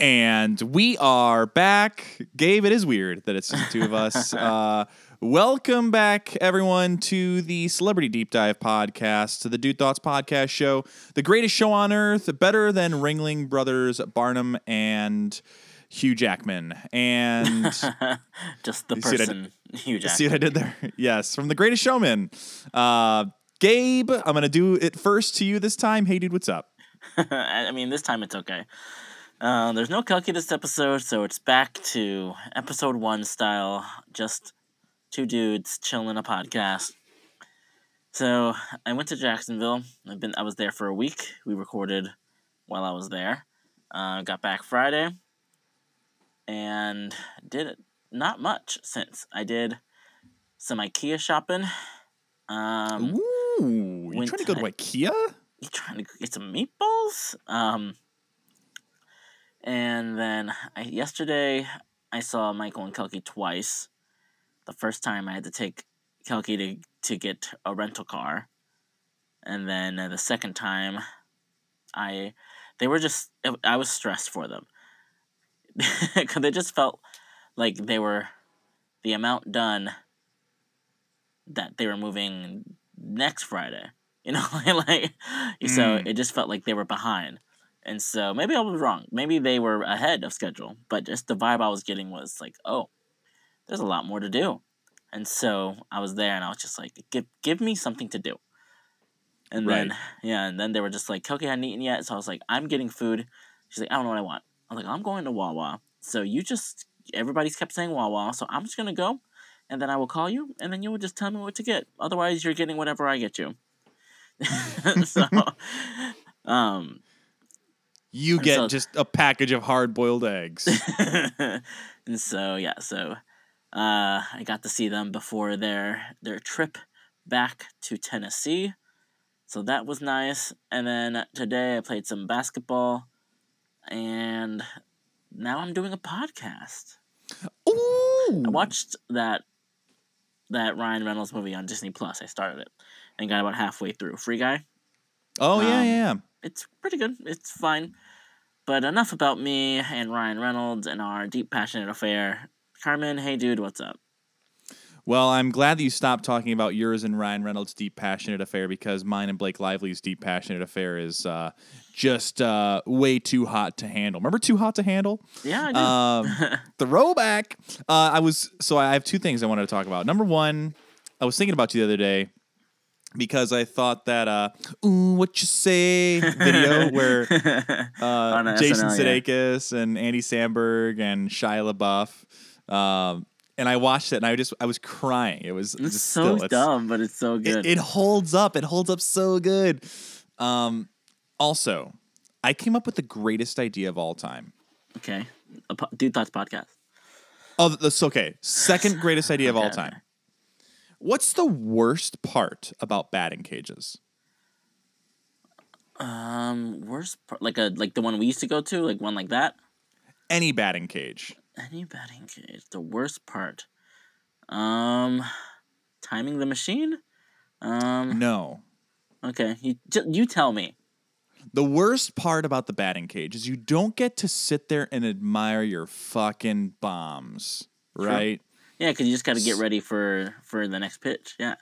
And we are back. Gabe, it is weird that it's just the two of us. Uh, welcome back, everyone, to the Celebrity Deep Dive podcast, to the Dude Thoughts podcast show, the greatest show on earth, better than Ringling Brothers Barnum and Hugh Jackman. And Just the You see what I person, Hugh see what I did there? Yes, from the greatest showman. Uh, Gabe, I'm going to do it first to you this time. Hey, dude, what's up? I mean, this time it's okay. Uh, there's no Kelky this episode, so it's back to episode one style. Just two dudes chilling a podcast. So I went to Jacksonville. I've been I was there for a week. We recorded while I was there. Uh, got back Friday, and did not much since I did some IKEA shopping. Um, Ooh, you trying to go to to- IKEA? you trying to get some meatballs? Um, and then I, yesterday I saw Michael and Kelky twice. The first time I had to take Kelky to to get a rental car, and then uh, the second time, I they were just I was stressed for them because they just felt like they were the amount done that they were moving next Friday. You know, like so Mm. it just felt like they were behind. And so maybe I was wrong. Maybe they were ahead of schedule, but just the vibe I was getting was like, oh, there's a lot more to do. And so I was there and I was just like, give give me something to do. And then yeah, and then they were just like, okay, I hadn't eaten yet. So I was like, I'm getting food. She's like, I don't know what I want. I was like, I'm going to Wawa. So you just everybody's kept saying Wawa, so I'm just gonna go and then I will call you and then you will just tell me what to get. Otherwise you're getting whatever I get you. so um You And get so- just a package of hard boiled eggs. and so yeah, so uh, I got to see them before their their trip back to Tennessee, so that was nice. And then today I played some basketball, and now I'm doing a podcast. Ooh. I watched that that Ryan Reynolds movie on Disney Plus. I started it and got about halfway through. Free Guy. Oh, yeah, um, yeah. it's pretty good. It's fine. But enough about me and Ryan Reynolds and our deep passionate affair. Carmen, hey dude, what's up? Well, I'm glad that you stopped talking about yours and Ryan Reynolds' deep passionate affair because mine and Blake Lively's deep passionate affair is uh, just uh, way too hot to handle. Remember Too Hot to Handle? Yeah, I do. Um, throwback. Uh, I was so I have two things I wanted to talk about. Number one, I was thinking about you the other day because I thought that uh, "Ooh, what you say" video where uh, Jason SNL, yeah. Sudeikis and Andy Samberg and Shia LaBeouf, um, and I watched it and I just I was crying. It was it's just so still, it's- dumb, but it's so good. it holds up. It holds up so good. Um, also, I came up with the greatest idea of all time. okay. Po- dude Thoughts podcast. Oh, that's okay. Second greatest idea of all time. What's the worst part about batting cages? Um, worst part, like a like the one we used to go to, like one like that. Any batting cage. Any batting cage. The worst part. Um, timing the machine. Um. No. Okay. You j- you tell me. The worst part about the batting cage is you don't get to sit there and admire your fucking bombs, Sure. Yeah, because you just got to get ready for for the next pitch. Yeah.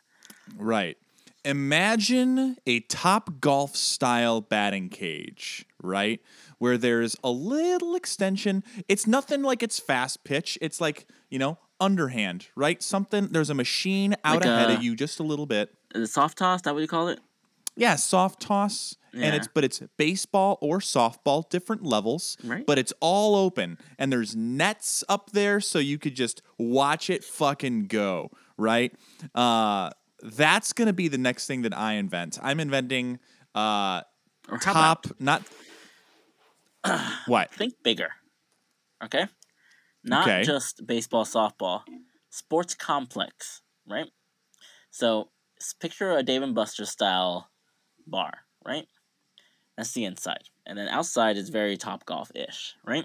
Right. Imagine a top golf style batting cage, right? Where there's a little extension. It's nothing like it's fast pitch. It's like, you know, underhand, right? Something, there's a machine out Like ahead a- of you just a little bit. Is it soft toss? That what you call it? Yeah, soft toss. And it's but it's baseball or softball, different levels. Right. But it's all open. And there's nets up there so you could just watch it fucking go. Right? Uh that's gonna be the next thing that I invent. I'm inventing uh how about top not what? think bigger? Okay. Not Okay. just baseball, softball, sports complex, right? So picture a Dave and Buster style bar, right? That's the inside, and then outside is very top golf ish, right?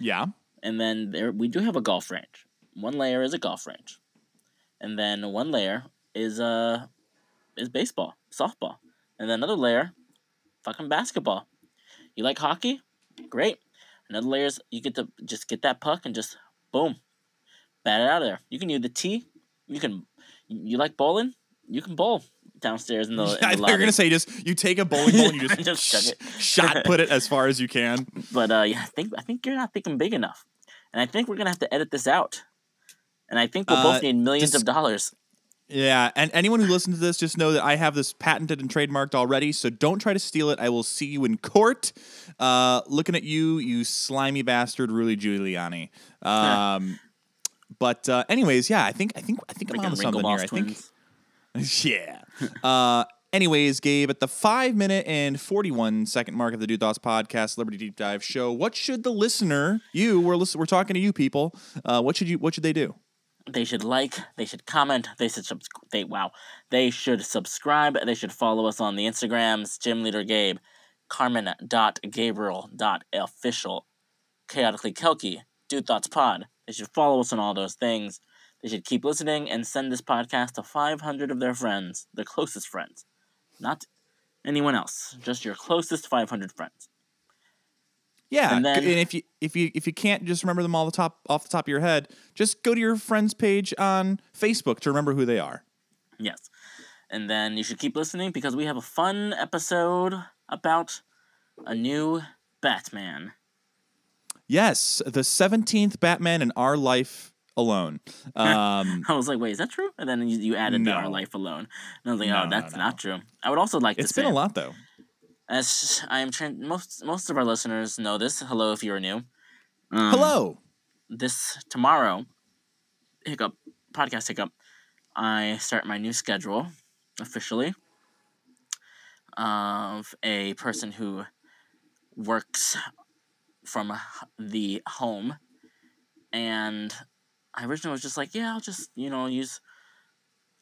Yeah. And then there we do have a golf range. One layer is a golf range, and then one layer is uh is baseball, softball, and then another layer, fucking basketball. You like hockey? Great. Another layer is you get to just get that puck and just boom, bat it out of there. You can use the tee. You can you like bowling? You can bowl downstairs in the. In Yeah, the they're gonna say just you take a bowling ball and you just, Just it. shot put it as far as you can. But uh, yeah, I think I think you're not thinking big enough, and I think we're gonna have to edit this out. And I think we'll Uh, both need millions just- of dollars. Yeah, and anyone who listens to this, just know that I have this patented and trademarked already. So don't try to steal it. I will see you in court. Uh, looking at you, you slimy bastard, Rudy Giuliani. Um, but uh, anyways, yeah, I think I think I think I'm on something here. I think. yeah. Uh, anyways, Gabe, at the five minute and 41 second mark of the Dude Thoughts podcast, Liberty Deep Dive show, what should the listener, you, we're, listen, we're talking to you people, uh, what should you, what should they do? They should like. They should comment. They should subs- They wow. They should subscribe. They should follow us on the Instagrams. Gym Leader Gabe, Carmen dot Gabriel dot official, chaotically Kelky, Dude Thoughts Pod. They should follow us on all those things. They should keep listening and send this podcast to 500 of their friends, their closest friends, not anyone else. Just your closest 500 friends. Yeah, And and, if you if you if you can't just remember them all the top off the top of your head, just go to your friends page on Facebook to remember who they are. Yes. And then you should keep listening because we have a fun episode about a new Batman. Yes, the seventeenth Batman in our life alone. Um, I was like, wait, is that true? And then you, you added the Our Life Alone. And I was like, No, oh, that's no. not true. I would also like it's to say, been a lot though. as I am most most of our listeners know this. Hello, if you are new. Um, Hello. This tomorrow, hiccup podcast hiccup. I start my new schedule officially of a person who works from the home and i originally was just like yeah i'll just you know use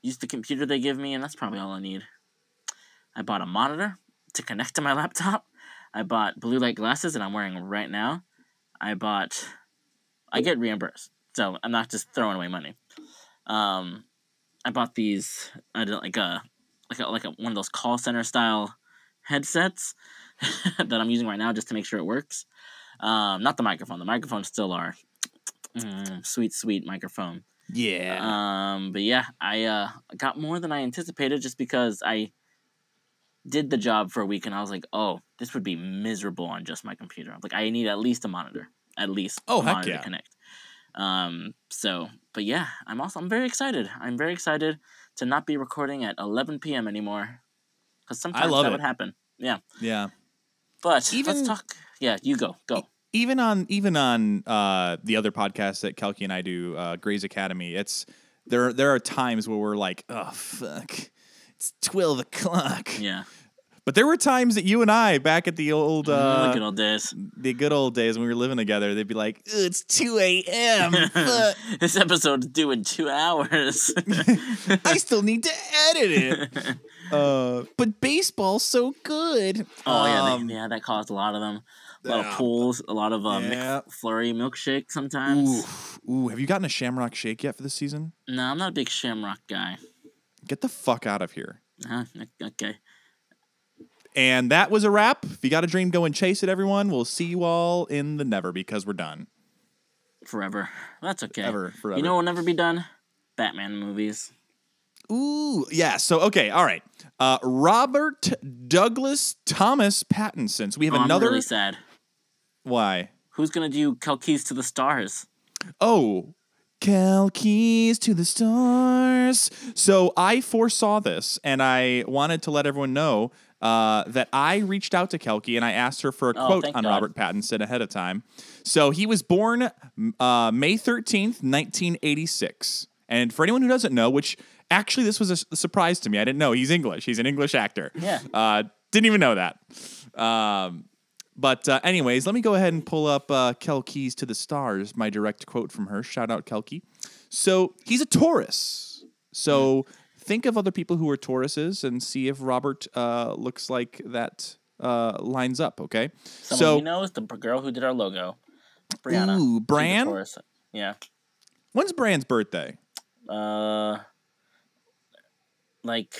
use the computer they give me and that's probably all i need i bought a monitor to connect to my laptop i bought blue light glasses that i'm wearing right now i bought i get reimbursed so i'm not just throwing away money um i bought these i don't like a like a, like a, one of those call center style headsets that I'm using right now just to make sure it works. Um, not the microphone. The microphone's still our mm, sweet, sweet microphone. Yeah. Um, but yeah, I uh, got more than I anticipated just because I did the job for a week and I was like, oh, this would be miserable on just my computer. Like, I need at least a monitor, at least Oh, a heck monitor yeah. to connect. Um, so, but yeah, I'm also I'm very excited. I'm very excited to not be recording at 11 p.m. anymore because sometimes that it. would happen. Yeah, yeah. but Even- let's talk. Yeah, you go, go. Even on even on uh, the other podcast that Kelky and I do, uh, Grey's Academy, it's there. There are times where we're like, "Oh fuck, it's twelve o'clock." Yeah, But there were times that you and I, back at the old Mm, uh, the good old days. the good old days when we were living together, they'd be like, "It's two a.m. This episode's due in two hours. I still need to edit it." Uh, but baseball's so good. Oh yeah, Um, they, yeah, that caused a lot of them. A lot yeah. of pools, a lot of uh, Yeah. McFlurry milkshake sometimes. Ooh, ooh, have you gotten a Shamrock Shake yet for this season? No, I'm not a big Shamrock guy. Get the fuck out of here. Huh? Okay. And that was a wrap. If you got a dream, go and chase it, everyone. We'll see you all in the never because we're done. Forever. That's okay. Ever, forever. You know what will never be done? Batman movies. Ooh, yeah. So, okay, all right. Uh, Robert Douglas Thomas Pattinson. So we have Oh, another. I'm really sad. Why? Who's gonna do Keys to the Stars? Oh, Cal Keys to the stars. So I foresaw this, and I wanted to let everyone know uh, that I reached out to Kelky and I asked her for a Oh, quote on God. Robert Pattinson ahead of time. So he was born uh, May 13th, 1986. And for anyone who doesn't know, which actually this was a surprise to me, I didn't know he's English. He's an English actor. Yeah. Uh, didn't even know that. Um, but uh, anyways, let me go ahead and pull up uh, Kel Keys to the stars. My direct quote from her. Shout out Kelky. So he's a Taurus. So think of other people who are Tauruses and see if Robert uh, looks like that uh, lines up. Okay. Someone so we know is the girl who did our logo, Brianna. Ooh, Bran? Taurus. Yeah. when's Brand's birthday? Uh, like,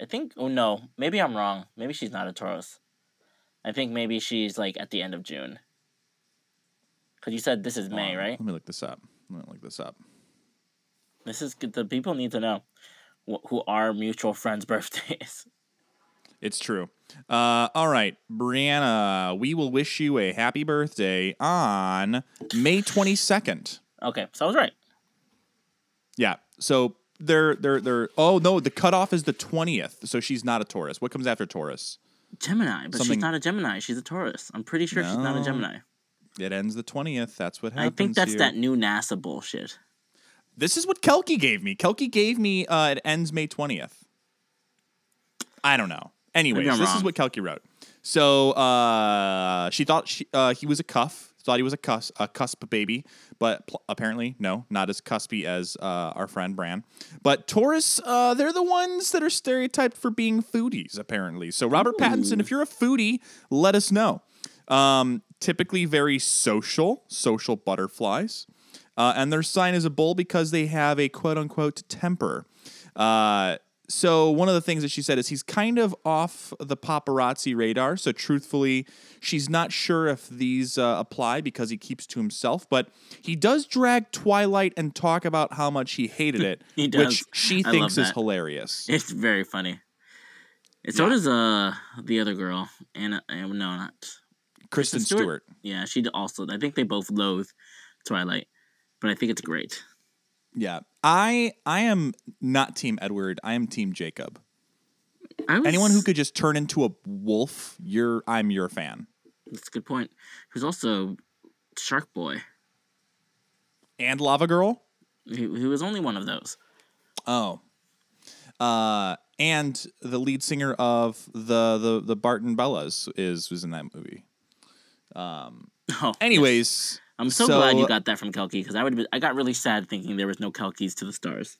I think. Oh no, maybe I'm wrong. Maybe she's not a Taurus. I think maybe she's like at the end of June. Because you said this is May, Um, right? Let me look this up. Let me look this up. This is good. The people need to know wh- who our mutual friends' birthdays. It's true. Uh, all right, Brianna, we will wish you a happy birthday on May 22nd. Okay, so I was right. Yeah. So they're they're they're oh no, the cutoff is the 20th. So she's not a Taurus. What comes after Taurus? Gemini, but Something- she's not a Gemini. She's a Taurus. I'm pretty sure she's not a No. Gemini. It ends the 20th. That's what happens. I think that's here. that new NASA bullshit. This is what Kelky gave me. Kelky gave me uh, it ends May 20th. I don't know. Anyways, I'm this is wrong. what Kelky wrote. So uh, she thought she, uh, he was a cuff, thought he was a, cus- a cusp baby, but pl- apparently, no, not as cuspy as uh, our friend Bran. But Taurus, uh, they're the ones that are stereotyped for being foodies, apparently. So, Robert Pattinson, if you're a foodie, let us know. Um, typically very social, social butterflies. Uh, and their sign is a bull because they have a quote unquote temper. Uh, so one of the things that she said is he's kind of off the paparazzi radar. So truthfully, she's not sure if these uh, apply because he keeps to himself. But he does drag Twilight and talk about how much he hated it, He does. which she I thinks is hilarious. It's very funny. And So Yeah. does uh the other girl, Anna. Uh, no, not Kristen Stewart? Stewart. yeah. She also. I think they both loathe Twilight, but I think it's great. Yeah, I I am not Team Edward. I am Team Jacob. Was, Anyone who could just turn into a wolf, you're I'm your fan. That's a good point. Who's also Shark Boy. And Lava Girl. He, he was only one of those. Oh. Uh, and the lead singer of the the the Barden Bellas is was in that movie. Oh, Anyways, I'm so, so- glad you got that from Kelky because I would. I got really sad thinking there was no Kelkies to the stars.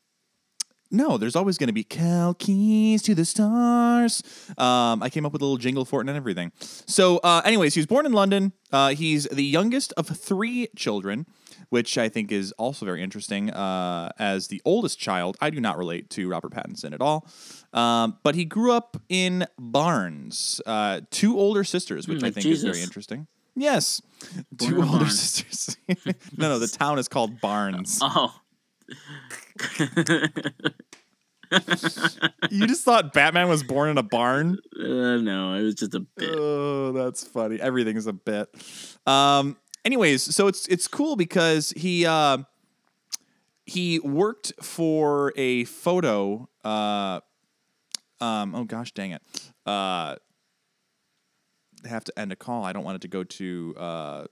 no, there's always going to be Cal Keys to the stars. Um, I came up with a little jingle for it and everything. So, uh, anyways, he was born in London. Uh, he's the youngest of three children, which I think is also very interesting. Uh, as the oldest child, I do not relate to Robert Pattinson at all. Um, but he grew up in Barnes, uh, two older sisters, which I like think is very interesting. Yes, two older sisters. no, no, the town is called Barnes. Oh, you just thought Batman was born in a barn? uh, no, it was just a bit. Oh, that's funny. Everything's a bit. Um. Anyways, so it's it's cool because he uh, he worked for a photo. Uh, um. Oh gosh, dang it. Uh. Have to end a call. I don't want it to go to. Uh,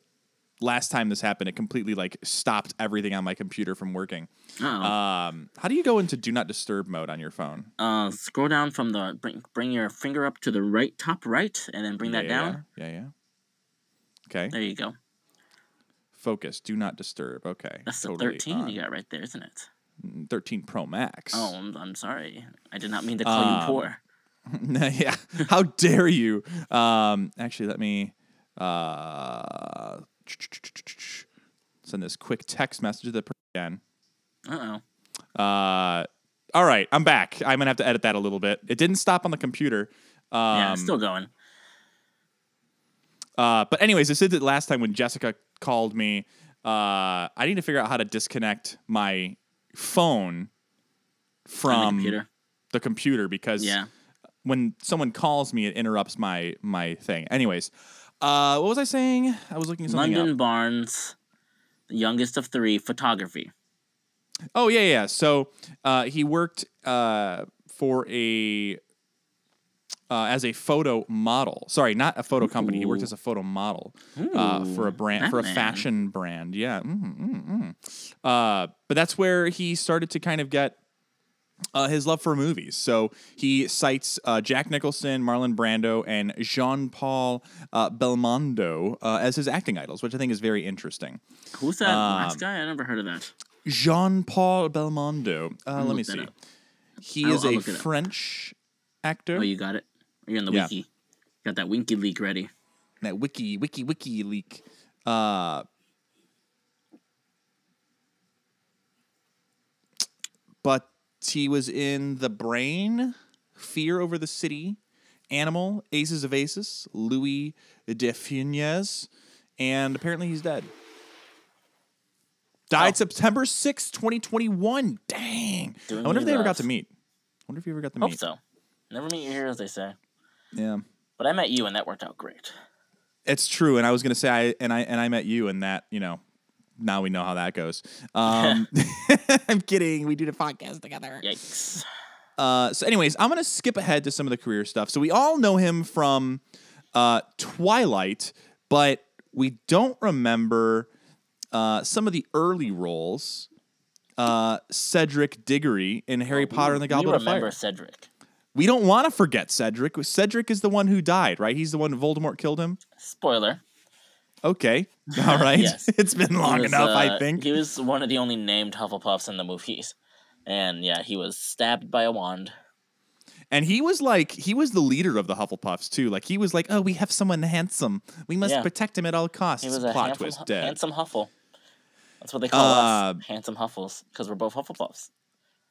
last time this happened, it completely like stopped everything on my computer from working. Oh, Um. How do you go into do not disturb mode on your phone? uh, scroll down from the bring bring your finger up to the right top right, and then bring that Yeah, down. Yeah. Yeah. yeah. Okay. There you go. Focus. Do not disturb. Okay. That's the thirteen on. you got right there, isn't it? 13 Pro Max. Oh, I'm, I'm sorry. I did not mean to call Um, you poor. yeah. How dare you? Um, actually, let me uh, send this quick text message to the person again. Uh oh. Uh, all right, I'm back. I'm gonna have to edit that a little bit. It didn't stop on the computer. Um, Yeah, it's still going. Uh, but anyways, I said that last time when Jessica called me. Uh, I need to figure out how to disconnect my phone on the from computer. the computer because Yeah. When someone calls me, it interrupts my my thing. Anyways, uh, what was I saying? I was looking something London up. Barnes, youngest of three, photography. Oh yeah, yeah. So uh, he worked uh, for a uh, as a photo model. Sorry, not a photo company. He worked as a photo model uh, for a brand for a fashion brand. Yeah. Mm, mm, mm. Uh, but that's where he started to kind of get uh, his love for movies. So he cites uh, Jack Nicholson, Marlon Brando, and Jean Paul uh, Belmondo uh, as his acting idols, which I think is very interesting. Who's that last Um, guy? I never heard of that. Jean Paul Belmondo. Uh, let me see. up. He I'll- is I'll a look it up. French actor. Oh, you got it. You're in the Yeah. wiki. Got that winky leak ready. that wiki, wiki, wiki leak. Uh, but he was in The Brain, Fear Over the City, Animal, Aces of Aces, Louis de Funès, and apparently he's dead. Died Oh. September sixth, 2021. Dang. Doing I wonder if they ever got to meet. I wonder if you ever got to Hope meet. so. Never meet your heroes, they say. Yeah. But I met you, and that worked out great. It's true, and I was gonna say I and I and I met you, and that you know, now we know how that goes. Um, I'm kidding. We do the podcast together. Yikes. Uh, so, anyways, I'm gonna skip ahead to some of the career stuff. So we all know him from uh, Twilight, but we don't remember uh, some of the early roles. Uh, Cedric Diggory in Harry Potter and the Goblet of Fire. remember Cedric. We don't want to forget Cedric. Cedric is the one who died, right? He's the one Voldemort killed him. Spoiler. Okay. All right. Yes. it's been long was, enough, uh, I think. He was one of the only named Hufflepuffs in the movies. And yeah, he was stabbed by a wand. And he was like, he was the leader of the Hufflepuffs too. Like he was like, oh, we have someone handsome. We must Yeah. protect him at all costs. He was a Plot handsome, twist dead. handsome Huffle. That's what they call Uh, us. Handsome Huffles. Because we're both Hufflepuffs.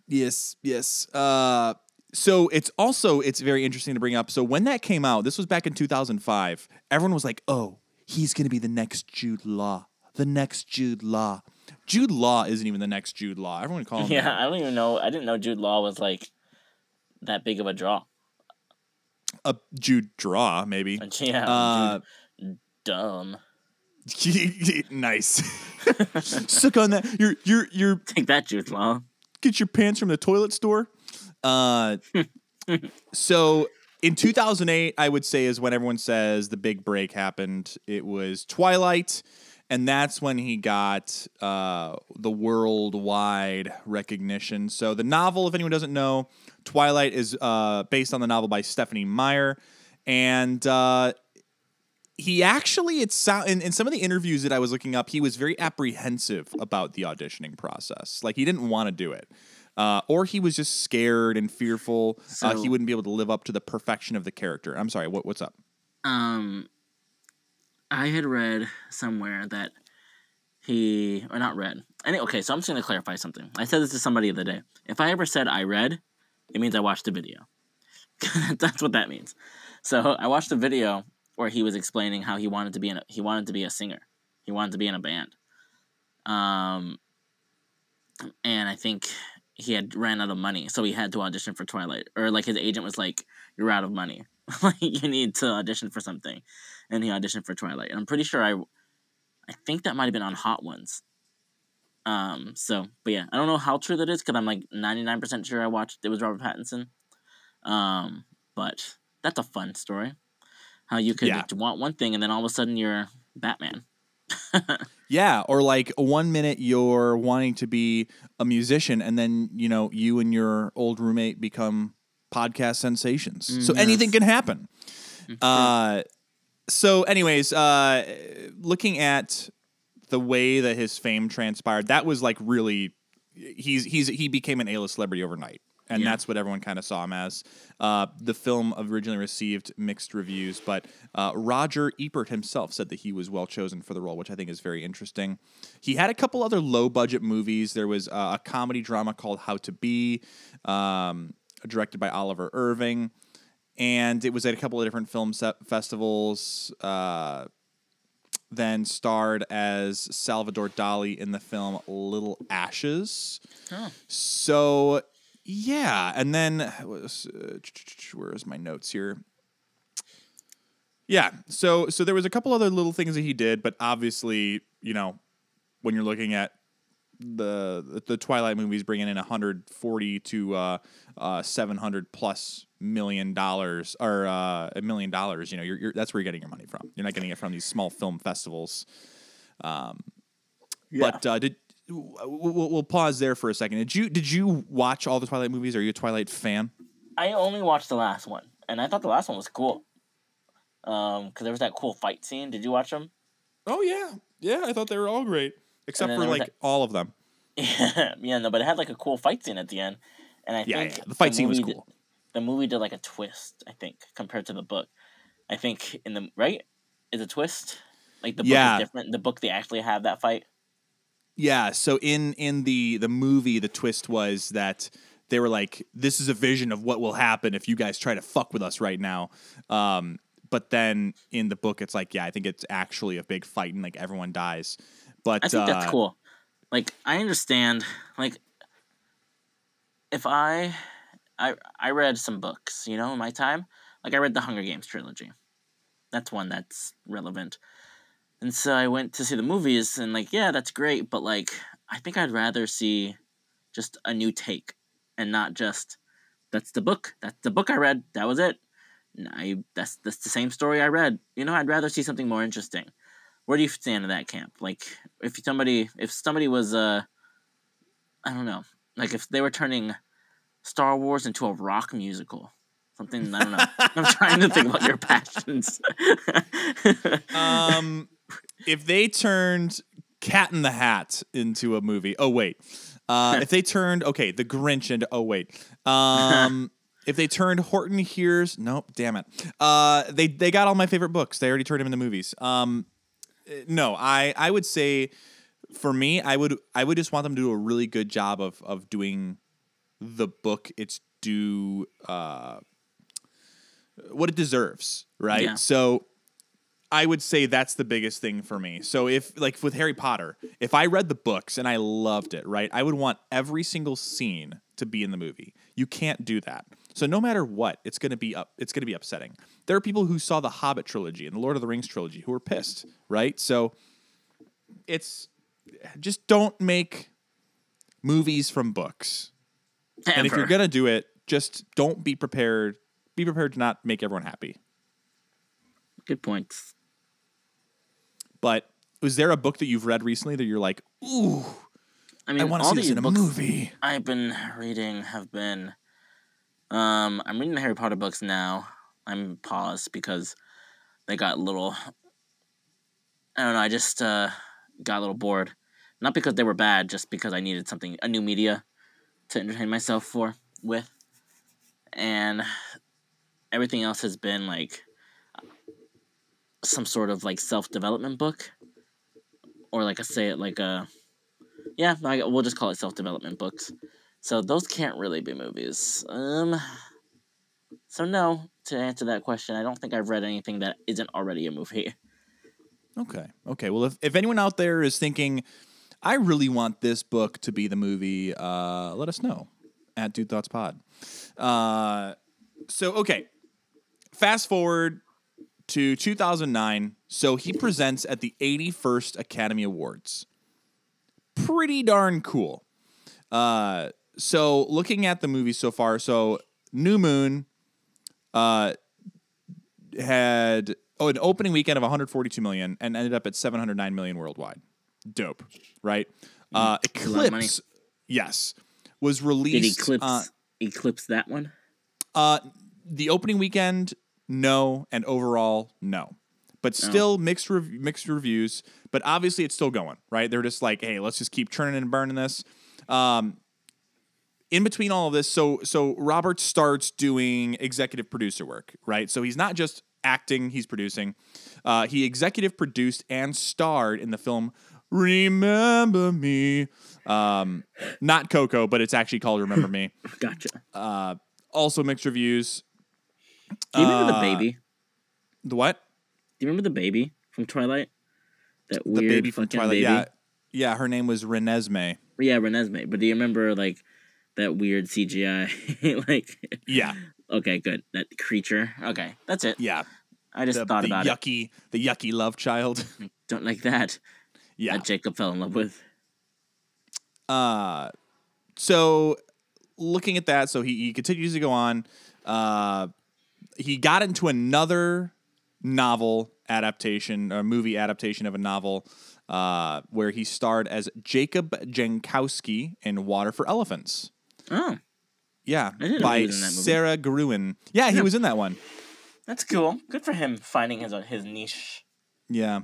Yes, yes. Uh, so it's also it's very interesting to bring up. So when that came out, this was back in 2005. Everyone was like, "Oh, he's going to be the next Jude Law, the next Jude Law." Jude Law isn't even the next Jude Law. Everyone call him. Yeah, that. I don't even know. I didn't know Jude Law was like that big of a draw. a Jude Draw maybe. Yeah, Uh, Jude dumb. nice. Suck on that. You're you're you're Take that, Jude Law. get your pants from the toilet store. Uh, so in 2008, I would say is when everyone says the big break happened. It was Twilight, and that's when he got uh, the worldwide recognition. So the novel, if anyone doesn't know, Twilight is uh, based on the novel by Stephanie Meyer, and uh, he actually it's sound in, in some of the interviews that I was looking up, he was very apprehensive about the auditioning process. Like he didn't want to do it. Uh, or he was just scared and fearful uh, he wouldn't be able to live up to the perfection of the character. I'm sorry, what, what's up? Um, I had read somewhere that he, or not read. Any, okay, so I'm just gonna clarify something. I said this to somebody the other day. If I ever said I read, it means I watched a video. That's what that means. So I watched a video where he was explaining how he wanted to be in a, he wanted to be a singer. He wanted to be in a band. Um, and I think he had ran out of money, so he had to audition for Twilight. Or like his agent was like, "You're out of money. like you need to audition for something," and he auditioned for Twilight. And I'm pretty sure I, I think that might have been on Hot Ones. Um. So, but yeah, I don't know how true that is because I'm like 99% sure I watched it was Robert Pattinson. Um. But that's a fun story. How you could Yeah. want one thing and then all of a sudden you're Batman. Yeah, or like one minute you're wanting to be a musician, and then you know you and your old roommate become podcast sensations. so Mm, anything can happen. Uh, so, anyways, uh, looking at the way that his fame transpired, that was like really he's he's he became an A-list celebrity overnight. And Yeah. that's what everyone kind of saw him as. Uh, the film originally received mixed reviews, but uh, Roger Ebert himself said that he was well chosen for the role, which I think is very interesting. He had a couple other low budget movies. There was uh, a comedy drama called How to Be, um, directed by Oliver Irving, and it was at a couple of different film set festivals. Uh, then starred as Salvador Dali in the film Little Ashes. Oh. So yeah, and then was, uh, where is my notes here? Yeah, so so there was a couple other little things that he did, but obviously, you know, when you're looking at the the Twilight movies bringing in 140 to uh, uh, 700 plus million dollars or uh, a million dollars, you know, you're, you're, that's where you're getting your money from. You're not getting it from these small film festivals. um But uh, did we'll, we'll pause there for a second. Did you did you watch all the Twilight movies? Are you a Twilight fan? I only watched the last one, and I thought the last one was cool. Um, because there was that cool fight scene. Did you watch them? Oh yeah, yeah. I thought they were all great, except for like that- all of them. Yeah, yeah, no, but it had like a cool fight scene at the end, and I Yeah, think yeah, the fight scene was cool. Did, the movie did like a twist, I think, compared to the book. I think in the right is a twist. Like the book Yeah. is different. The book they actually have that fight. Yeah. So in in the the movie, the twist was that they were like, "This is a vision of what will happen if you guys try to fuck with us right now." Um, but then in the book, it's like, yeah, I think it's actually a big fight and like everyone dies. But I think uh, that's cool. like I understand like if I I I read some books, you know, in my time. Like I read the Hunger Games trilogy. That's one that's relevant. And so I went to see the movies and like, yeah, that's great, but like I think I'd rather see just a new take and not just that's the book. That's the book I read. That was it. I that's that's the same story I read. You know, I'd rather see something more interesting. Where do you stand in that camp? Like if somebody if somebody was uh I don't know, like if they were turning Star Wars into a rock musical. Something I don't know. I'm trying to think about your passions. um, if they turned Cat in the Hat into a movie, oh wait, uh, if they turned okay, The Grinch into oh wait, um, if they turned Horton Hears, nope, damn it, uh, they they got all my favorite books. They already turned them into movies. Um, no, I I would say for me, I would I would just want them to do a really good job of of doing the book its due uh, what it deserves, right? Yeah. So I would say that's the biggest thing for me. So if like with Harry Potter, if I read the books and I loved it, right? I would want every single scene to be in the movie. You can't do that. So no matter what, it's going to be up it's going to be upsetting. There are people who saw the Hobbit trilogy and the Lord of the Rings trilogy who were pissed, right? So it's just don't make movies from books. And if you're going to do it, just don't be prepared be prepared to not make everyone happy. Good points. But was there a book that you've read recently that you're like, ooh, I mean, I want to see this in a movie? I've been reading have been. Um, I'm reading the Harry Potter books now. I'm paused because they got a little. I don't know. I just uh, got a little bored. Not because they were bad, just because I needed something, a new media, to entertain myself for with, and everything else has been like some sort of like self development book, or like I say it like a yeah, we'll just call it self development books. So those can't really be movies. Um, so no, to answer that question, I don't think I've read anything that isn't already a movie. Okay. Okay. Well, if, if anyone out there is thinking, I really want this book to be the movie, uh, let us know at Dude Thoughts Pod. Uh, so, okay. Fast forward to 2009. So he presents at the 81st Academy Awards. Pretty darn cool. Uh, so, looking at the movie so far, so New Moon uh, had oh an opening weekend of 142 million and ended up at 709 million worldwide. Dope, right? Uh, a lot of money. Eclipse, yes, was Did released. Eclipse uh, eclipse that one? uh, the opening weekend, no, and overall, no. But still mixed rev- mixed reviews. But obviously, it's still going right. They're just like, hey, let's just keep churning and burning this. Um, in between all of this, so so Robert starts doing executive producer work, right? So he's not just acting; he's producing. Uh, he executive produced and starred in the film "Remember Me." Um, not Coco, but it's actually called "Remember Me." Gotcha. Uh, also mixed reviews. Do you remember the uh, baby? The what? Do you remember the baby from Twilight? That The weird baby from fucking Twilight. baby. Yeah, yeah. Her name was Renesmee. yeah, Renesmee. But do you remember like that weird CGI? like, Yeah, okay, good. That creature. Okay, that's it. yeah. I just The, thought the about it. yucky, the yucky love child. Don't like that. yeah. That Jacob fell in love with. Uh, so looking at that, so he, he continues to go on. Uh, he got into another novel adaptation, or movie adaptation of a novel, uh, where he starred as Jacob Jankowski in Water for Elephants. Oh, Yeah, I didn't know by he was in that movie. Sara Gruen. Yeah, he was in that one. that's cool. Good for him finding his his niche. Yeah.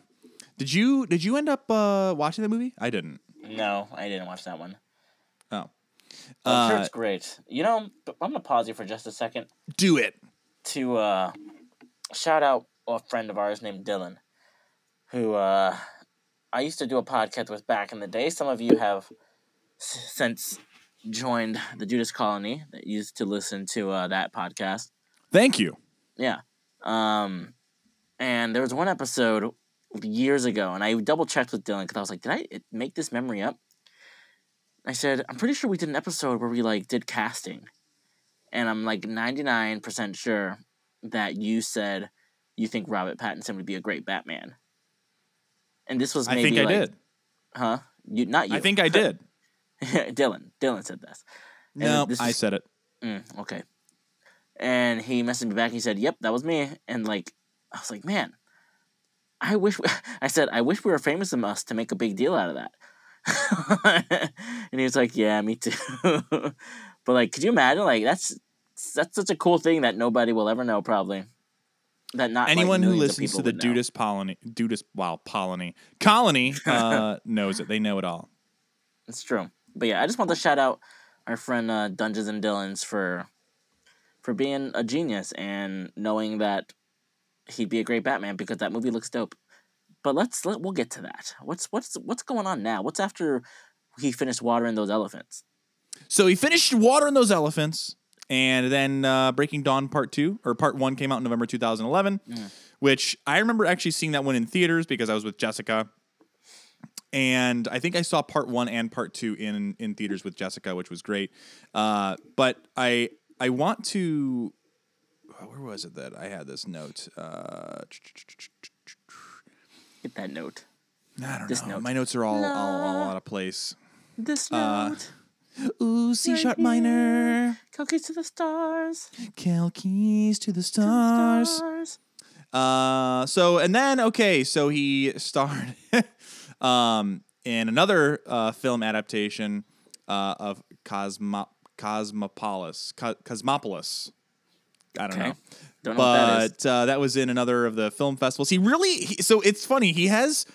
Did you did you end up uh, watching the movie? I didn't. No, I didn't watch that one. Oh, But I'm sure Uh, it's great. You know, I'm gonna pause you for just a second do it. To uh, shout out a friend of ours named Dylan, who uh, I used to do a podcast with back in the day. Some of you have since joined the Dudist Colony that used to listen to uh, that podcast. Thank you. Yeah. Um, and there was one episode years ago, and I double checked with Dylan because I was like, did I make this memory up? I said, I'm pretty sure we did an episode where we like did casting, and I'm like 99 percent sure that you said you think Robert Pattinson would be a great Batman. And this was maybe I think I like, did. huh? You not you. I think I did. Dylan. Dylan said this. No, this I said it. Mm, okay. And he messaged me back. And he said, "Yep, that was me." And like, I was like, "Man, I wish." We, I said, "I wish we were famous enough to make a big deal out of that." and he was like, "Yeah, me too." but like, could you imagine? Like, that's that's such a cool thing that nobody will ever know. Probably that not like, Anyone who listens to the. Dudist Polony, Dudist, wow, Polony, Colony uh, knows it. They know it all. It's true. But yeah, I just want to shout out our friend uh, Dungeons and Dillons for for being a genius and knowing that he'd be a great Batman because that movie looks dope. But let's let we'll get to that. What's what's what's going on now? What's after he finished watering those elephants? So he finished watering those elephants, and then uh, Breaking Dawn Part Two or Part One came out in November 2011, Mm. which I remember actually seeing that one in theaters because I was with Jessica, and I think I saw Part One and Part Two in in theaters with Jessica, which was great. Uh, but I I want to. Where was it that I had this note? Uh, Get that note. I don't This know. note. My notes are all, all, all out of place. This Uh, note. Ooh, C Right sharp here. minor, Cookies to the stars. To Kel keys to the the stars. stars. Uh, so and then okay, so he starred um in another uh, film adaptation uh, of Cosmo Cosmopolis Co- Cosmopolis. I don't Okay. know, Don't know what that is. but uh, that was in another of the film festivals. He really he, so it's funny. He has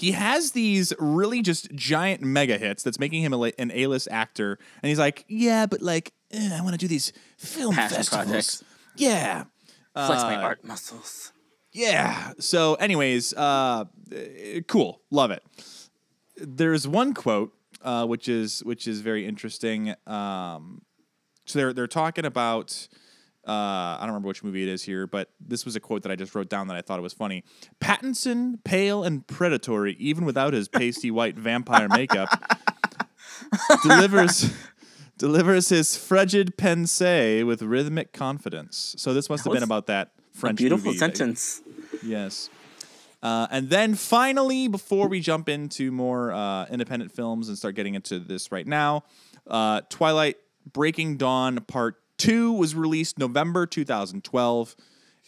he has these really just giant mega hits that's making him a, an A-list actor, and he's like, yeah, but like eh, I want to do these film Passion festivals. projects. Yeah. Flex my Uh, art muscles. yeah. So, anyways, uh, cool. Love it. There's one quote uh, which is which is very interesting. Um, so they're they're talking about. Uh, I don't remember which movie it is here, but this was a quote that I just wrote down that I thought it was funny. Pattinson, pale and predatory, even without his pasty white vampire makeup, delivers delivers his frigid pensée with rhythmic confidence. So this must That have been about that French beautiful movie that- sentence. Yes. Uh, and then finally, before we jump into more uh, independent films and start getting into this right now, uh, Twilight Breaking Dawn Part 2 was released November 2012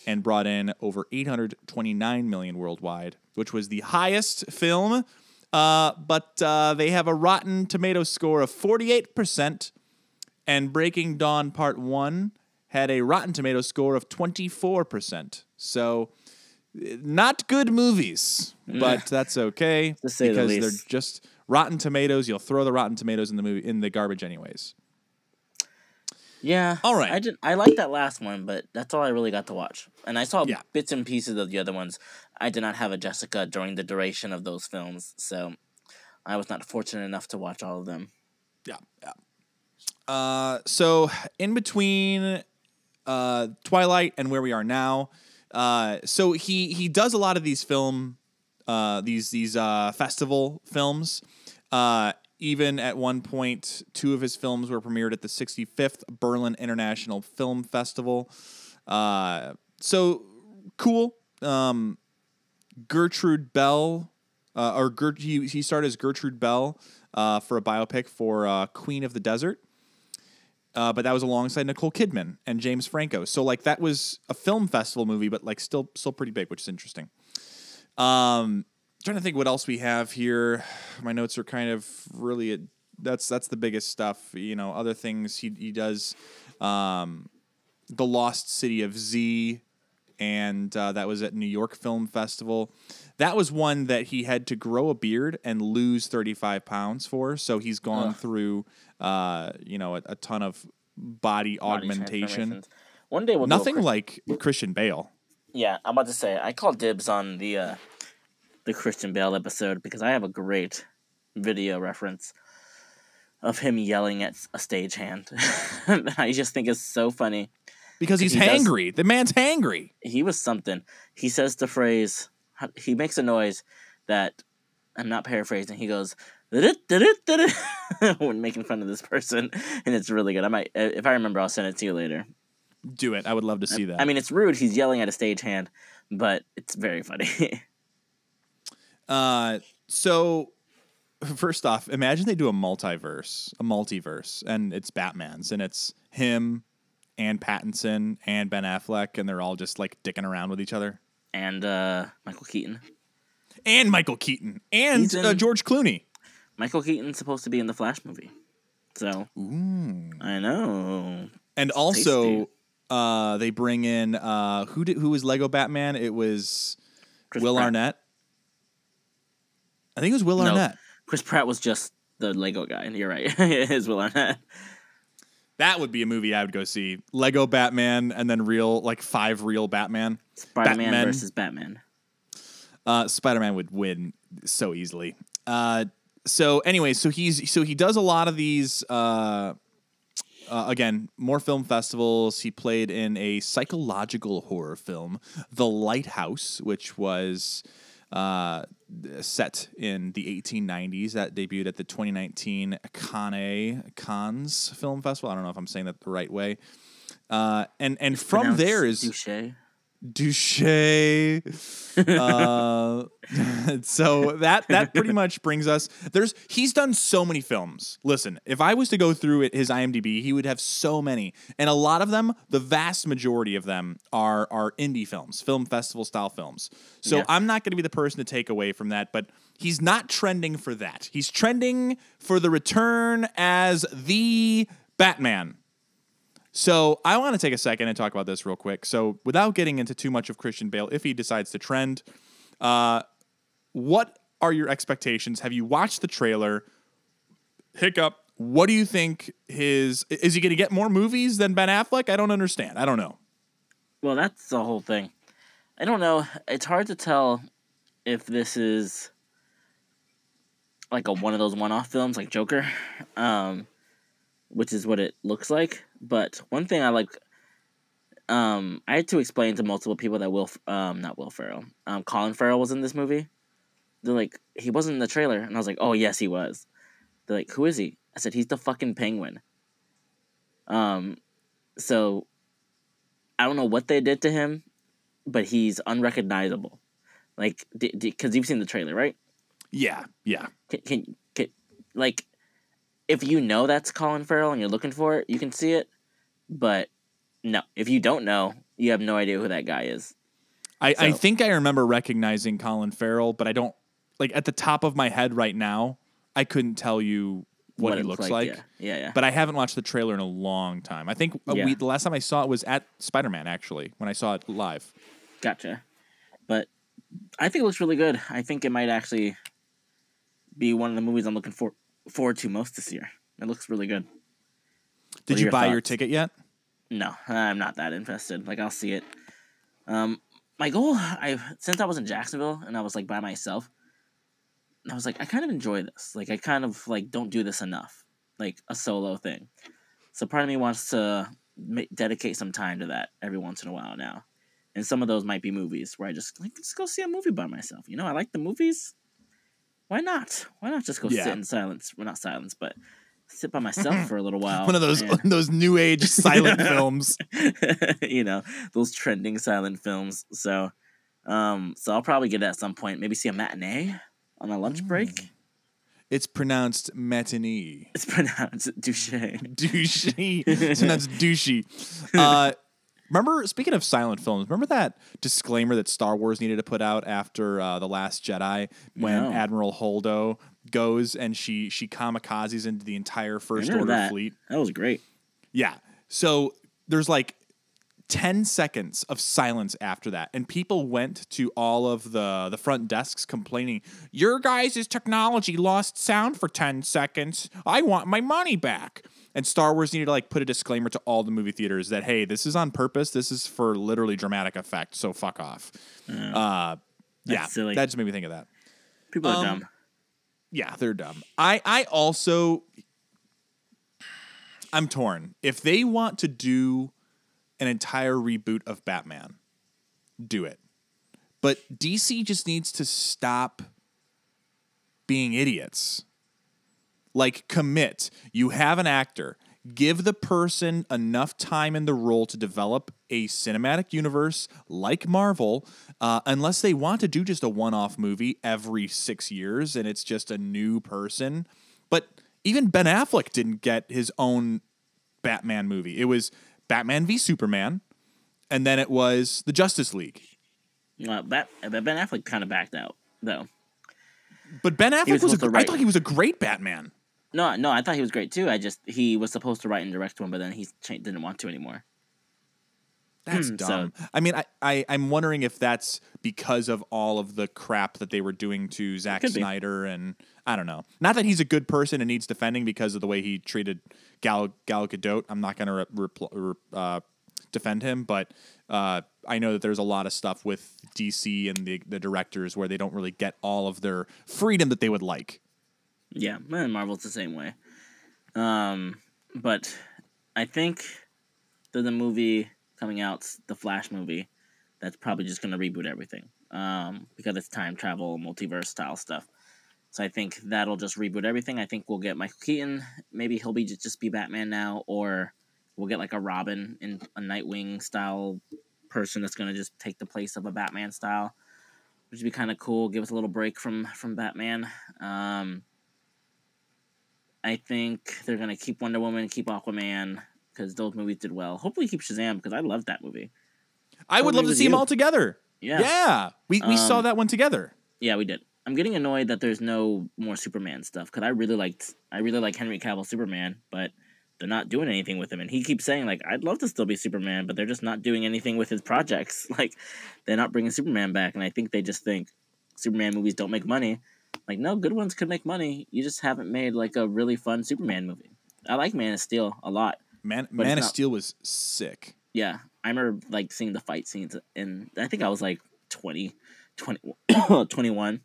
and brought in over 829 million worldwide, which was the highest film. Uh, but uh, they have a Rotten Tomato score of 48%, and Breaking Dawn Part 1 had a Rotten Tomato score of 24%. So not good movies, but that's okay the because least. they're just Rotten Tomatoes. You'll throw the Rotten Tomatoes in the movie in the garbage anyways. Yeah. All right. I did. I like that last one, but that's all I really got to watch. And I saw Yeah. bits and pieces of the other ones. I did not have a Jessica during the duration of those films, so I was not fortunate enough to watch all of them. Yeah, yeah. Uh, so in between uh, Twilight and where we are now, uh, so he he does a lot of these film, uh, these these uh, festival films. Uh, even at one point, two of his films were premiered at the 65th Berlin International Film Festival. Uh, so cool. Um, Gertrude Bell, uh, or Gert, he, he started as Gertrude Bell uh, for a biopic for uh, Queen of the Desert. Uh, but that was alongside Nicole Kidman and James Franco. So like that was a film festival movie, but like still still pretty big, which is interesting. Um, trying to think what else we have here. My notes are kind of really that's that's the biggest stuff. You know, other things he he does. Um, the Lost City of Z, and uh, that was at New York Film Festival. That was one that he had to grow a beard and lose 35 pounds for. So he's gone Ugh. through, uh, you know, a, a ton of body, Body augmentation. One day we'll Nothing Chris- like Christian Bale. Yeah, I'm about to say I call dibs on the uh, the Christian Bale episode because I have a great video reference of him yelling at a stagehand. that I just think is so funny. Because he's He does- hangry. The man's hangry. He was something. He says the phrase. He makes a noise that I'm not paraphrasing. He goes when making fun of this person, and it's really good. I might, uh, if I remember, I'll send it to you later. Do it. I would love to see that. I mean, it's rude. He's yelling at a stagehand, but it's very funny. uh, so first off, imagine they do a multiverse, a multiverse, and it's Batman's, and it's him and Pattinson and Ben Affleck, and they're all just like dicking around with each other. And uh, Michael Keaton. And Michael Keaton. And uh, George Clooney. Michael Keaton's supposed to be in the Flash movie. So Ooh. I know. And It's also uh, they bring in uh, who did who was Lego Batman? It was Chris Will Pratt. Arnett. I think it was Will No. Arnett. Chris Pratt was just the Lego guy. and You're right. His Will Arnett. That would be a movie I would go see. Lego Batman and then real like five real Batman. Spider Man Batman. versus Batman. Uh, Spider Man would win so easily. Uh, so anyway, so he's so he does a lot of these. Uh, uh, again, more film festivals. He played in a psychological horror film, The Lighthouse, which was uh, set in the 1890s. That debuted at the 2019 Cannes Cannes Film Festival. I don't know if I'm saying that the right way. Uh, and and from there is. Douche. uh, so that that pretty much brings us. There's he's done so many films. Listen, if I was to go through it, his IMDb, he would have so many, and a lot of them, the vast majority of them are are indie films, film festival style films. So Yeah. I'm not going to be the person to take away from that, but. He's not trending for that. He's trending for the return as the Batman. So I want to take a second and talk about this real quick. So without getting into too much of Christian Bale, if he decides to trend, uh, what are your expectations? Have you watched the trailer? Hiccup. What do you think his is he going to get more movies than Ben Affleck? I don't understand. I don't know. Well, that's the whole thing. I don't know. It's hard to tell if this is like a one of those one-off films like Joker, um, which is what it looks like. But one thing I like, um, I had to explain to multiple people that Will, um, not Will Ferrell, um, Colin Farrell was in this movie. They're like, he wasn't in the trailer, and I was like, oh yes, he was. They're like, who is he? I said, he's the fucking Penguin. Um, so I don't know what they did to him, but he's unrecognizable. Like, because you've seen the trailer, right? Yeah, yeah. Can, can, can like, if you know that's Colin Farrell and you're looking for it, you can see it. But no, if you don't know, you have no idea who that guy is. I, I think I remember recognizing Colin Farrell, but I don't like at the top of my head right now. I couldn't tell you what, he it looks like. Yeah, yeah. yeah. But I haven't watched the trailer in a long time. I think uh, Yeah. week, the last time I saw it was at Spider Man, actually, when I saw it live. Gotcha. But I think it looks really good. I think it might actually be one of the movies I'm looking for forward to most this year. It looks really good. Did you your buy your ticket yet? No, I'm not that invested. Like I'll see it. Um, my goal, I since I was in Jacksonville and I was like by myself, I was like, I kind of enjoy this. Like I kind of like don't do this enough, like a solo thing. So part of me wants to ma- dedicate some time to that every once in a while now. And some of those might be movies where I just like just go see a movie by myself. You know, I like the movies. Why not? Why not just go Yeah. sit in silence? Well, not silence, but sit by myself for a little while. One of those and- those new age silent films. you know those trending silent films so um so i'll probably get it at some point maybe see a matinee on a lunch break It's pronounced matinee. it's pronounced douche douchey. It's pronounced douchey. Uh, remember, speaking of silent films, remember that disclaimer that Star Wars needed to put out after uh, the Last Jedi when No. Admiral Holdo goes and she she kamikazes into the entire First Order that. fleet. that was great Yeah. So there's like 10 seconds of silence after that and people went to all of the the front desks complaining your guys' technology lost sound for 10 seconds i want my money back and star wars needed to like put a disclaimer to all the movie theaters that hey this is on purpose this is for literally dramatic effect so fuck off uh yeah silly. that just made me think of that people are Um, dumb yeah, they're dumb. I I also I'm torn. If they want to do an entire reboot of Batman, do it. But DC just needs to stop being idiots. Like commit. You have an actor. Give the person enough time in the role to develop a cinematic universe like Marvel, uh, unless they want to do just a one off movie every six years and it's just a new person. But even Ben Affleck didn't get his own Batman movie. It was Batman v Superman, and then it was the Justice League. Uh, Bat- Ben Affleck kind of backed out though. But Ben Affleck was was, a, I thought he was a great Batman. No, no, I thought he was great too. I just he was supposed to write and direct one, but then he cha- didn't want to anymore. That's Hmm, so- dumb. I mean, I, I I'm wondering if that's because of all of the crap that they were doing to Zack Could be. Snyder, and I don't know. Not that he's a good person and needs defending because of the way he treated Gal Gal Gadot. I'm not going to re- repl- re- uh, defend him, but uh, I know that there's a lot of stuff with DC and the the directors where they don't really get all of their freedom that they would like. Yeah, and Marvel's the same way. Um, but I think that the movie coming out, the Flash movie, that's probably just going to reboot everything um, because it's time travel, multiverse style stuff. So I think that'll just reboot everything. I think we'll get Michael Keaton. Maybe he'll be just be Batman now, or we'll get like a Robin in a Nightwing style person that's to just take the place of a Batman style, which would be kind of cool. Give us a little break from from Batman. Um, I think they're gonna keep Wonder Woman, keep Aquaman because those movies did well. Hopefully, keep Shazam because I love that movie. I would love to see them all together. Yeah, Yeah, we we saw Um, that one together. Yeah, we did. I'm getting annoyed that there's no more Superman stuff because I really liked I really like Henry Cavill Superman, but they're not doing anything with him. And he keeps saying like I'd love to still be Superman, but they're just not doing anything with his projects. Like they're not bringing Superman back, and I think they just think Superman movies don't make money. Like no, good ones could make money. You just haven't made like a really fun Superman movie. I like Man of Steel a lot. Man, Man of not- Steel was sick. Yeah, I remember like seeing the fight scenes, and I think I was like 20, 20 21,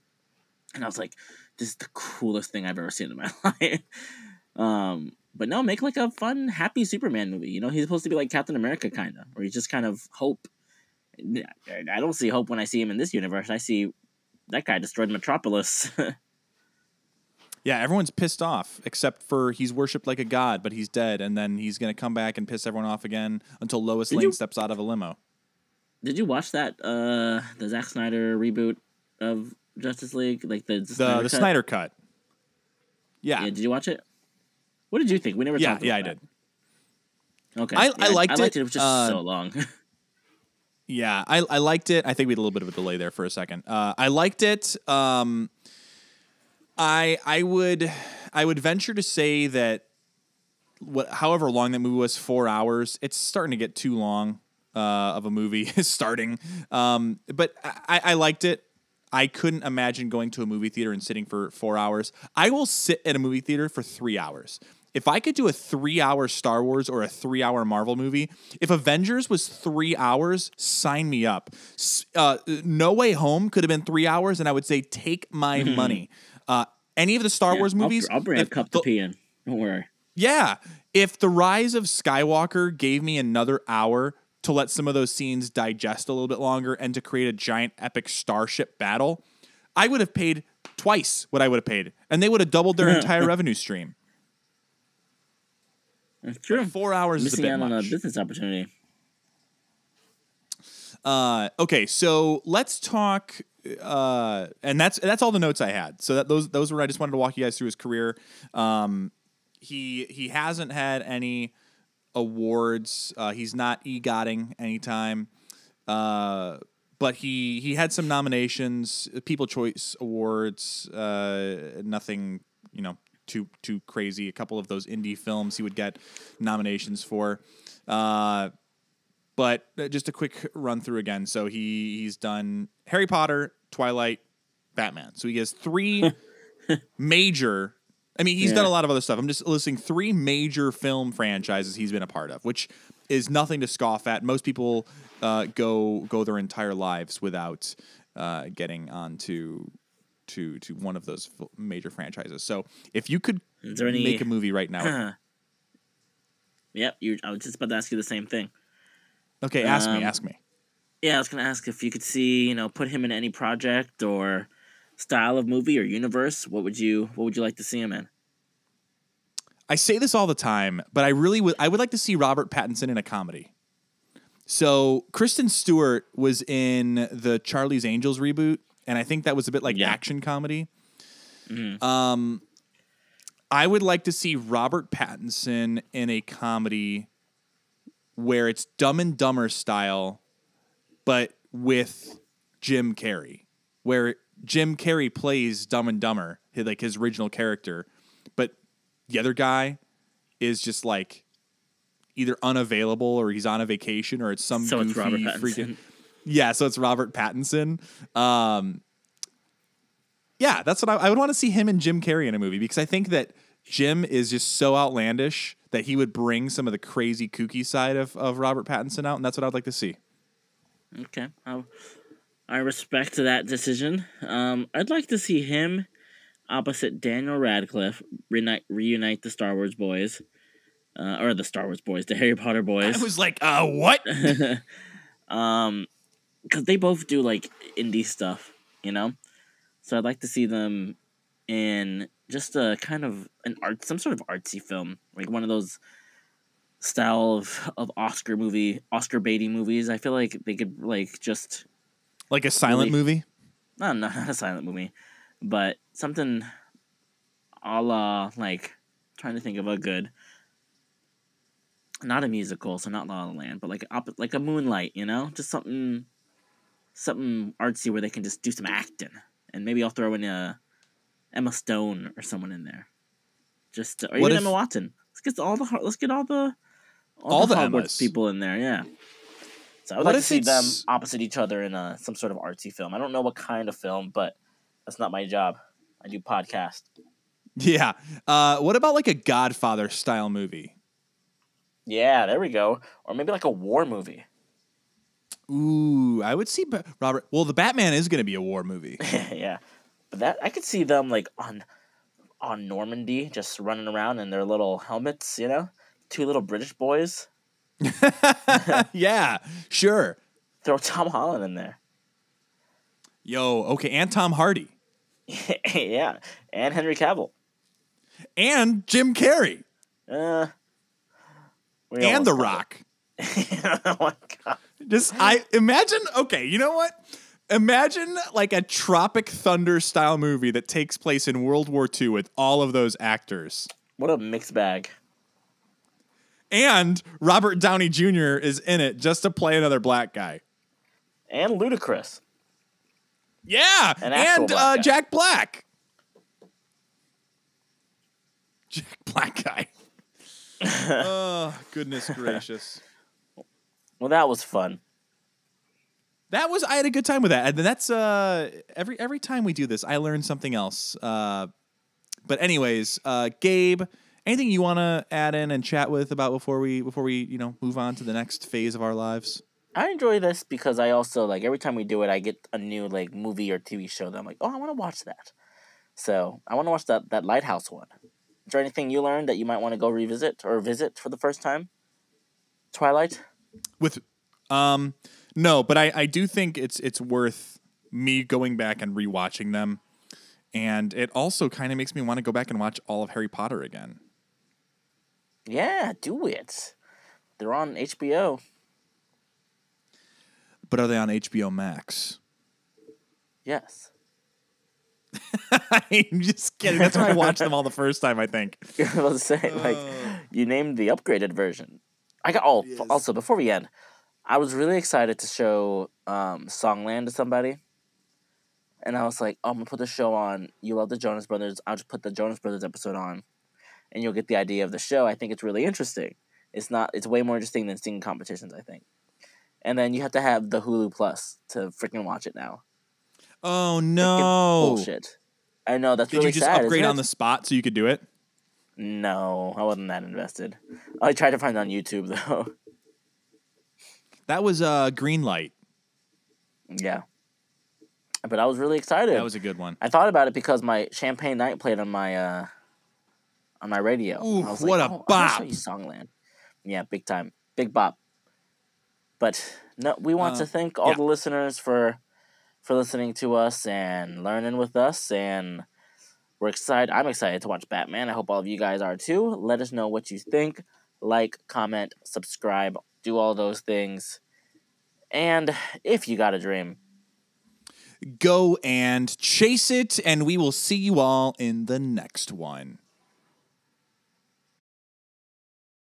and I was like, "This is the coolest thing I've ever seen in my life." um, but no, make like a fun, happy Superman movie. You know, he's supposed to be like Captain America, kind of, or he's just kind of hope. I don't see hope when I see him in this universe. I see that guy destroyed Metropolis. Yeah, everyone's pissed off except for he's worshipped like a god, but he's dead, and then he's gonna come back and piss everyone off again until Lois Did Lane you- steps out of a limo. Did you watch that? Uh, the Zack Snyder reboot of Justice League, like the The Snyder the cut? Snyder cut. Yeah, Yeah, yeah, did you watch it? What did you think? We never talked about. yeah, talked I about did. Okay. I- Yeah, I liked I liked it, it. It was just uh, so long. Yeah, I, I liked it. I think we had a little bit of a delay there for a second. Uh, I liked it. Um, I I would I would venture to say that what however long that movie was, four hours. It's starting to get too long uh, of a movie starting. Um, but I, I liked it. I couldn't imagine going to a movie theater and sitting for four hours. I will sit at a movie theater for three hours. If I could do a three hour Star Wars or a three hour Marvel movie, if Avengers was three hours, sign me up. Uh, no Way Home could have been three hours, and I would say, take my money. Uh, any of the Star Yeah, Wars I'll- movies, I'll, bring a cup the- to pee in. Don't worry. yeah. If The Rise of Skywalker gave me another hour to let some of those scenes digest a little bit longer and to create a giant epic starship battle, I would have paid twice what I would have paid. And they would have doubled their entire revenue stream. That's true. Four hours is a Missing bit out on a business opportunity. Uh, okay, so let's talk. Uh, and that's that's all the notes I had. So that those those were I just wanted to walk you guys through his career. Um, he he hasn't had any awards. Uh, he's not egotting anytime. Uh, but he he had some nominations, People Choice Awards. Uh, nothing, you know, too too crazy. A couple of those indie films he would get nominations for. Uh, but uh, just a quick run through again. So he he's done Harry Potter, Twilight, Batman. So he has three major. I mean, he's Yeah. done a lot of other stuff. I'm just listing three major film franchises he's been a part of, which is nothing to scoff at. Most people uh, go go their entire lives without uh, getting onto to to one of those f- major franchises. So if you could any? make a movie right now, yep. You. I was just about to ask you the same thing. okay, ask me, Um, ask me. Yeah, I was gonna ask if you could see, you know, put him in any project or style of movie or universe, what would you what would you like to see him in? I say this all the time, but I really would I would like to see Robert Pattinson in a comedy. So Kristen Stewart was in the Charlie's Angels reboot, and I think that was a bit like Yeah. action comedy. Mhm. Um, I would like to see Robert Pattinson in a comedy where it's Dumb and Dumber style, but with Jim Carrey, where Jim Carrey plays Dumb and Dumber, like his original character, but the other guy is just like either unavailable or he's on a vacation or it's some So goofy Robert freaking. Yeah, so it's Robert Pattinson. Um, yeah, that's what I, I would want to see him and Jim Carrey in a movie because I think that Jim is just so outlandish that he would bring some of the crazy kooky side of, of Robert Pattinson out, and that's what I'd like to see. Okay, I, I respect that decision. Um, I'd like to see him opposite Daniel Radcliffe reunite, reunite the Star Wars boys, uh, or the Star Wars boys, the Harry Potter boys. I was like, uh, what? um, because they both do like indie stuff, you know. So I'd like to see them in just a kind of an art, some sort of artsy film, like one of those style of of Oscar movie, Oscar baity movies. I feel like they could like just like a silent Really? movie? no, no, not a silent movie, but something a la like trying to think of a good. Not a musical, so not La La Land, but like op- like a Moonlight, you know, just something, something artsy where they can just do some acting, and maybe I'll throw in a Emma Stone or someone in there, just or What even if- Emma Watson. Let's get all the let's get all the all, All the, the Hogwarts Emmas. people in there, yeah. So I would What like to see them opposite each other in a some sort of artsy film. I don't know what kind of film, but that's not my job. I do podcast. Yeah. Uh, what about like a Godfather style movie? Yeah, there we go. Or maybe like a war movie. Ooh, I would see Ba- Robert. Well, the Batman is going to be a war movie. yeah, but that I could see them like on on Normandy, just running around in their little helmets. You know, two little British boys. yeah, sure. Throw Tom Holland in there. Yo, okay, and Tom Hardy yeah, and Henry Cavill. and Jim Carrey Uh, and The Rock. oh my god. Just I imagine. Okay, you know what? Imagine like a Tropic Thunder style movie that takes place in World War II with all of those actors. What a mixed bag. And Robert Downey Jr. is in it just to play another black guy. And ludicrous. Yeah, An and black uh. Jack Black. Jack Black guy. oh goodness gracious! Well, that was fun. That was I had a good time with that, and that's uh every every time we do this, I learn something else. Uh, but anyways, uh, Gabe, anything you want to add in and chat with about before we before we you know move on to the next phase of our lives? I enjoy this because I also like every time we do it, I get a new like movie or TV show that I'm like, oh, I want to watch that. So I want to watch that that Lighthouse one. Is there anything you learned that you might want to go revisit or visit for the first time? Twilight. With um no but i i do think it's it's worth me going back and rewatching them and it also kind of makes me want to go back and watch all of harry potter again Yeah, do it. They're on HBO. but are they on hbo max Yes. i'm just kidding that's why i watched them all the first time i think I was about to say like you named the upgraded version. I got oh Yes. also before we end, I was really excited to show um, Songland to somebody, and I was like, oh, I'm gonna put the show on. You love the Jonas Brothers. I'll just put the Jonas Brothers episode on, and you'll get the idea of the show. I think it's really interesting. It's not. It's way more interesting than singing competitions. I think. And then you have to have the Hulu Plus to freaking watch it now. oh no Bullshit. I know that's did really you just sad, upgrade on the spot so you could do it No, I wasn't that invested. I tried to find it on YouTube though. that was uh green light yeah. But I was really excited. that was a good one I thought about it because my Champagne Night played on my uh on my radio. Ooh, what like, a oh, I wanna show bop. Songland. Yeah, big time. Big bop. But no we want Uh, to thank all yeah. the listeners for for listening to us and learning with us. And we're excited. I'm excited to watch Batman. I hope all of you guys are too. Let us know what you think. Like, comment, subscribe, do all those things. And if you got a dream, Go and chase it, and we will see you all in the next one.